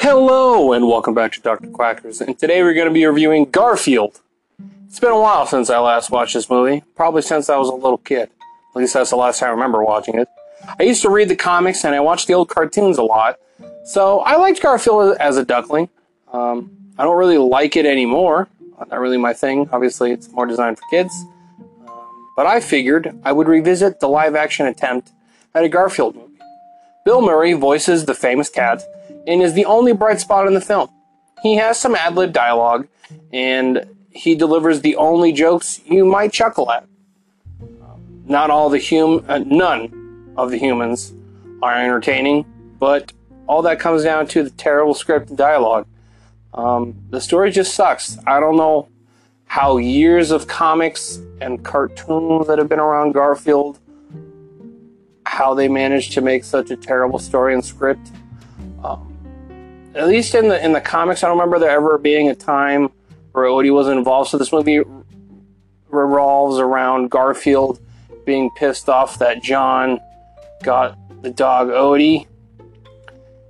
Hello, and welcome back to Dr. Quackers. And today we're going to be reviewing Garfield. It's been a while since I last watched this movie, probably since I was a little kid. At least that's the last time I remember watching it. I used to read the comics and I watched the old cartoons a lot, so I liked Garfield as a duckling. Um, I don't really like it anymore. Not really my thing. Obviously, it's more designed for kids. Um, but I figured I would revisit the live action attempt at a Garfield movie. Bill Murray voices the famous cat and is the only bright spot in the film. He has some ad lib dialogue, and he delivers the only jokes you might chuckle at. Not all the hum, uh, none of the humans are entertaining, but all that comes down to the terrible script and dialogue. Um, the story just sucks. I don't know how years of comics and cartoons that have been around Garfield how they managed to make such a terrible story and script. At least in the in the comics, I don't remember there ever being a time where Odie was involved. So this movie revolves around Garfield being pissed off that John got the dog Odie.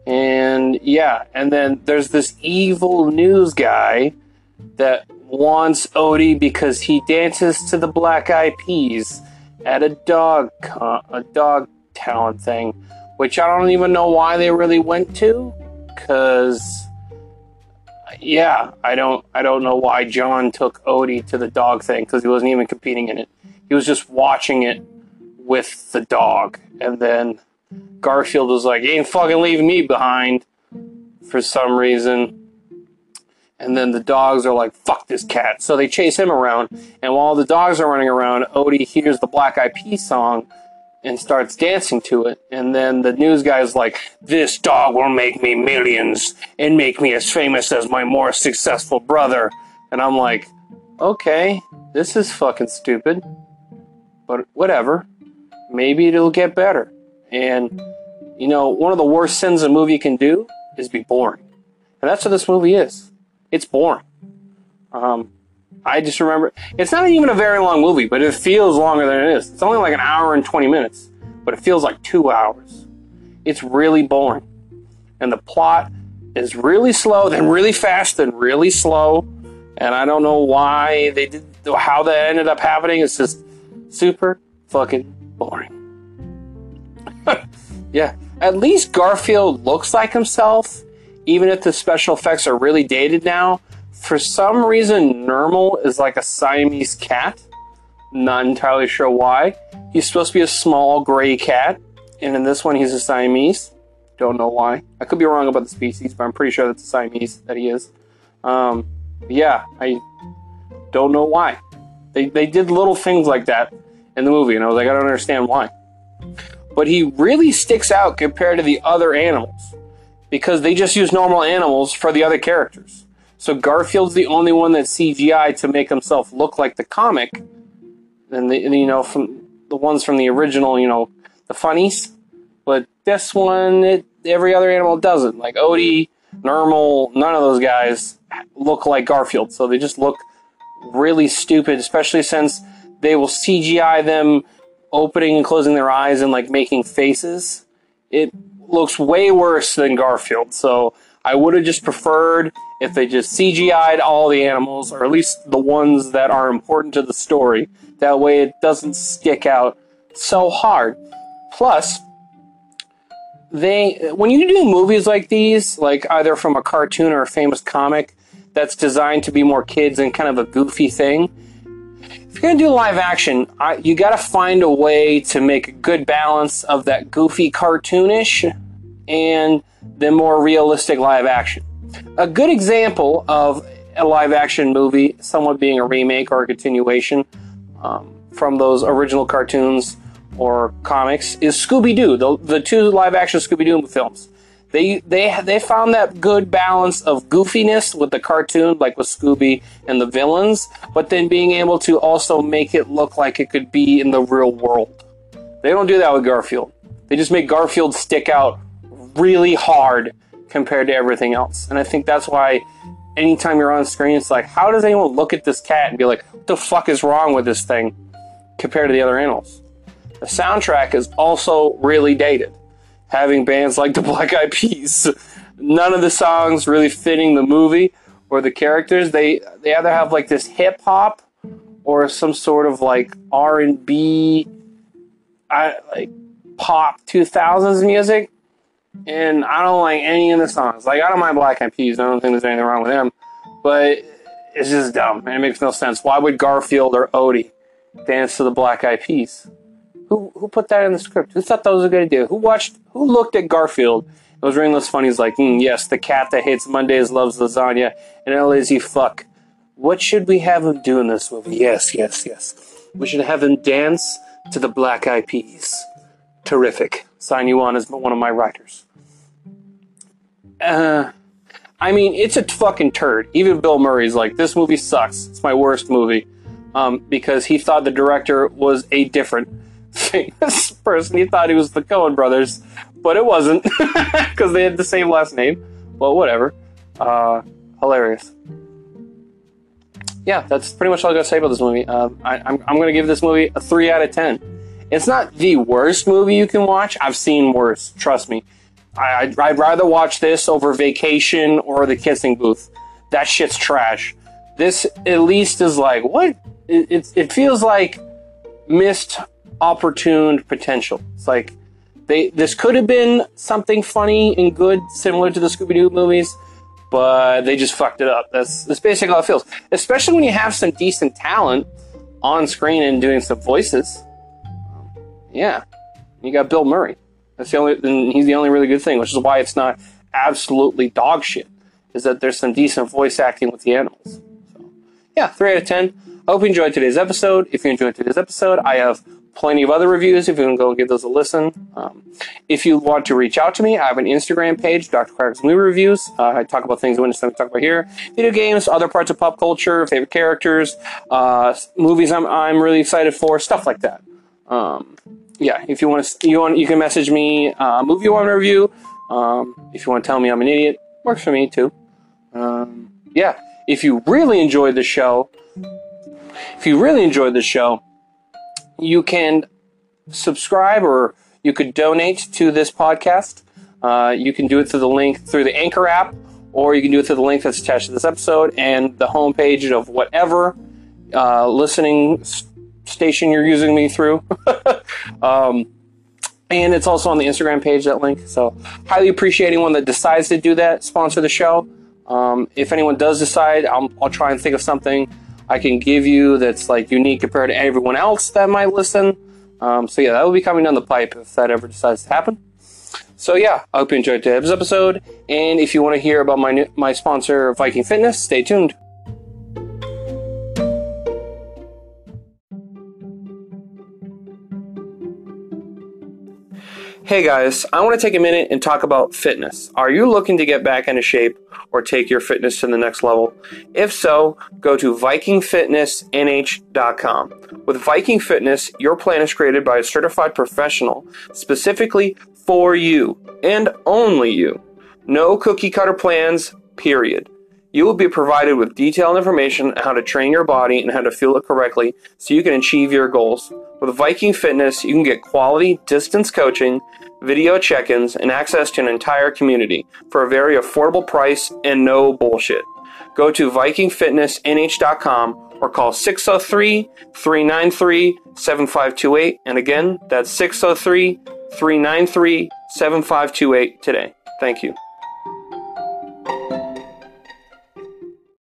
And yeah, and then there's this evil news guy that wants Odie because he dances to the Black Eyed Peas at a dog con- a dog talent thing, which I don't even know why they really went to, because yeah, I don't I don't know why John took Odie to the dog thing because he wasn't even competing in it. He was just watching it with the dog, and then Garfield was like, "You ain't fucking leaving me behind," for some reason. And then the dogs are like, fuck this cat. So they chase him around. And while the dogs are running around, Odie hears the Black Eyed Peas song and starts dancing to it. And then the news guy's like, this dog will make me millions and make me as famous as my more successful brother. And I'm like, okay, this is fucking stupid. But whatever. Maybe it'll get better. And, you know, one of the worst sins a movie can do is be boring. And that's what this movie is it's boring. Um, I just remember it's not even a very long movie, but it feels longer than it is. It's only like an hour and 20 minutes, but it feels like two hours. It's really boring. And the plot is really slow, then really fast, then really slow. And I don't know why they did, how that ended up happening. It's just super fucking boring. yeah. At least Garfield looks like himself even if the special effects are really dated now, for some reason, Nermal is like a Siamese cat. Not entirely sure why. He's supposed to be a small gray cat, and in this one, he's a Siamese. Don't know why. I could be wrong about the species, but I'm pretty sure that's a Siamese that he is. Um, yeah, I don't know why. They, they did little things like that in the movie, and I was like, I don't understand why. But he really sticks out compared to the other animals because they just use normal animals for the other characters. So Garfield's the only one that's CGI to make himself look like the comic, and the you know from the ones from the original, you know, the funnies. But this one, it, every other animal doesn't. Like Odie, Nermal, none of those guys look like Garfield, so they just look really stupid. Especially since they will CGI them opening and closing their eyes and like making faces. It looks way worse than Garfield. So I would have just preferred if they just CGI'd all the animals, or at least the ones that are important to the story. That way it doesn't stick out so hard. Plus, they when you do movies like these, like either from a cartoon or a famous comic that's designed to be more kids and kind of a goofy thing, if you're gonna do live action, I, you got to find a way to make a good balance of that goofy cartoonish and the more realistic live action. A good example of a live action movie, somewhat being a remake or a continuation um, from those original cartoons or comics, is Scooby Doo. The, the two live action Scooby Doo films. They they they found that good balance of goofiness with the cartoon, like with Scooby and the villains, but then being able to also make it look like it could be in the real world. They don't do that with Garfield. They just make Garfield stick out really hard compared to everything else. And I think that's why anytime you're on screen, it's like, how does anyone look at this cat and be like, what the fuck is wrong with this thing compared to the other animals? The soundtrack is also really dated having bands like the Black Eyed Peas none of the songs really fitting the movie or the characters. They they either have like this hip hop or some sort of like R and B, like pop two thousands music, and I don't like any of the songs. Like I don't mind Black Eyed Peas. I don't think there's anything wrong with them, but it's just dumb and it makes no sense. Why would Garfield or Odie dance to the Black Eyed Peas? Who who put that in the script? Who thought that was a good idea? Who watched? Who looked at Garfield? It was ringless funnies like, mm, yes, the cat that hates Mondays loves lasagna and a lazy fuck. What should we have him do in this movie? Yes, yes, yes. We should have him dance to the Black Eyed Peas. Terrific. Sign you on as one of my writers. Uh, I mean, it's a fucking turd. Even Bill Murray's like, this movie sucks. It's my worst movie. Um, because he thought the director was a different famous person. He thought he was the Coen brothers, but it wasn't because they had the same last name. Well, whatever. Uh, hilarious. Yeah, that's pretty much all I got to say about this movie. Uh, I, I'm, I'm going to give this movie a 3 out of 10. It's not the worst movie you can watch. I've seen worse, trust me. I, I'd, I'd rather watch this over Vacation or The Kissing Booth. That shit's trash. This at least is like, what? It, it, it feels like missed opportune potential. It's like they this could have been something funny and good, similar to the Scooby Doo movies, but they just fucked it up. That's that's basically how it feels. Especially when you have some decent talent on screen and doing some voices. Yeah, you got Bill Murray. That's the only, and he's the only really good thing, which is why it's not absolutely dog shit. Is that there's some decent voice acting with the animals. So, yeah, three out of ten. I hope you enjoyed today's episode. If you enjoyed today's episode, I have plenty of other reviews if you can go give those a listen. Um, if you want to reach out to me, I have an Instagram page, Dr. Quackers Movie Reviews. Uh, I talk about things I wouldn't talk about here. Video games, other parts of pop culture, favorite characters, uh, movies I'm, I'm really excited for, stuff like that. Um, yeah, if you want to, you want, you can message me uh, movie you want to review. Um, if you want to tell me I'm an idiot, works for me too. Um, yeah, if you really enjoyed the show, if you really enjoyed the show, you can subscribe or you could donate to this podcast. Uh, you can do it through the link through the Anchor app, or you can do it through the link that's attached to this episode and the homepage of whatever uh, listening station you're using me through. um, and it's also on the Instagram page, that link. So, highly appreciate anyone that decides to do that, sponsor the show. Um, if anyone does decide, I'll, I'll try and think of something I can give you that's like unique compared to everyone else that might listen. Um, so yeah, that will be coming down the pipe if that ever decides to happen. So yeah, I hope you enjoyed today's episode. And if you want to hear about my my sponsor, Viking Fitness, stay tuned. Hey guys, I want to take a minute and talk about fitness. Are you looking to get back into shape or take your fitness to the next level? If so, go to VikingFitnessNH.com. With Viking Fitness, your plan is created by a certified professional specifically for you and only you. No cookie cutter plans, period. You will be provided with detailed information on how to train your body and how to fuel it correctly so you can achieve your goals. With Viking Fitness, you can get quality distance coaching, video check ins, and access to an entire community for a very affordable price and no bullshit. Go to VikingFitnessNH.com or call 603 393 7528. And again, that's 603 393 7528 today. Thank you.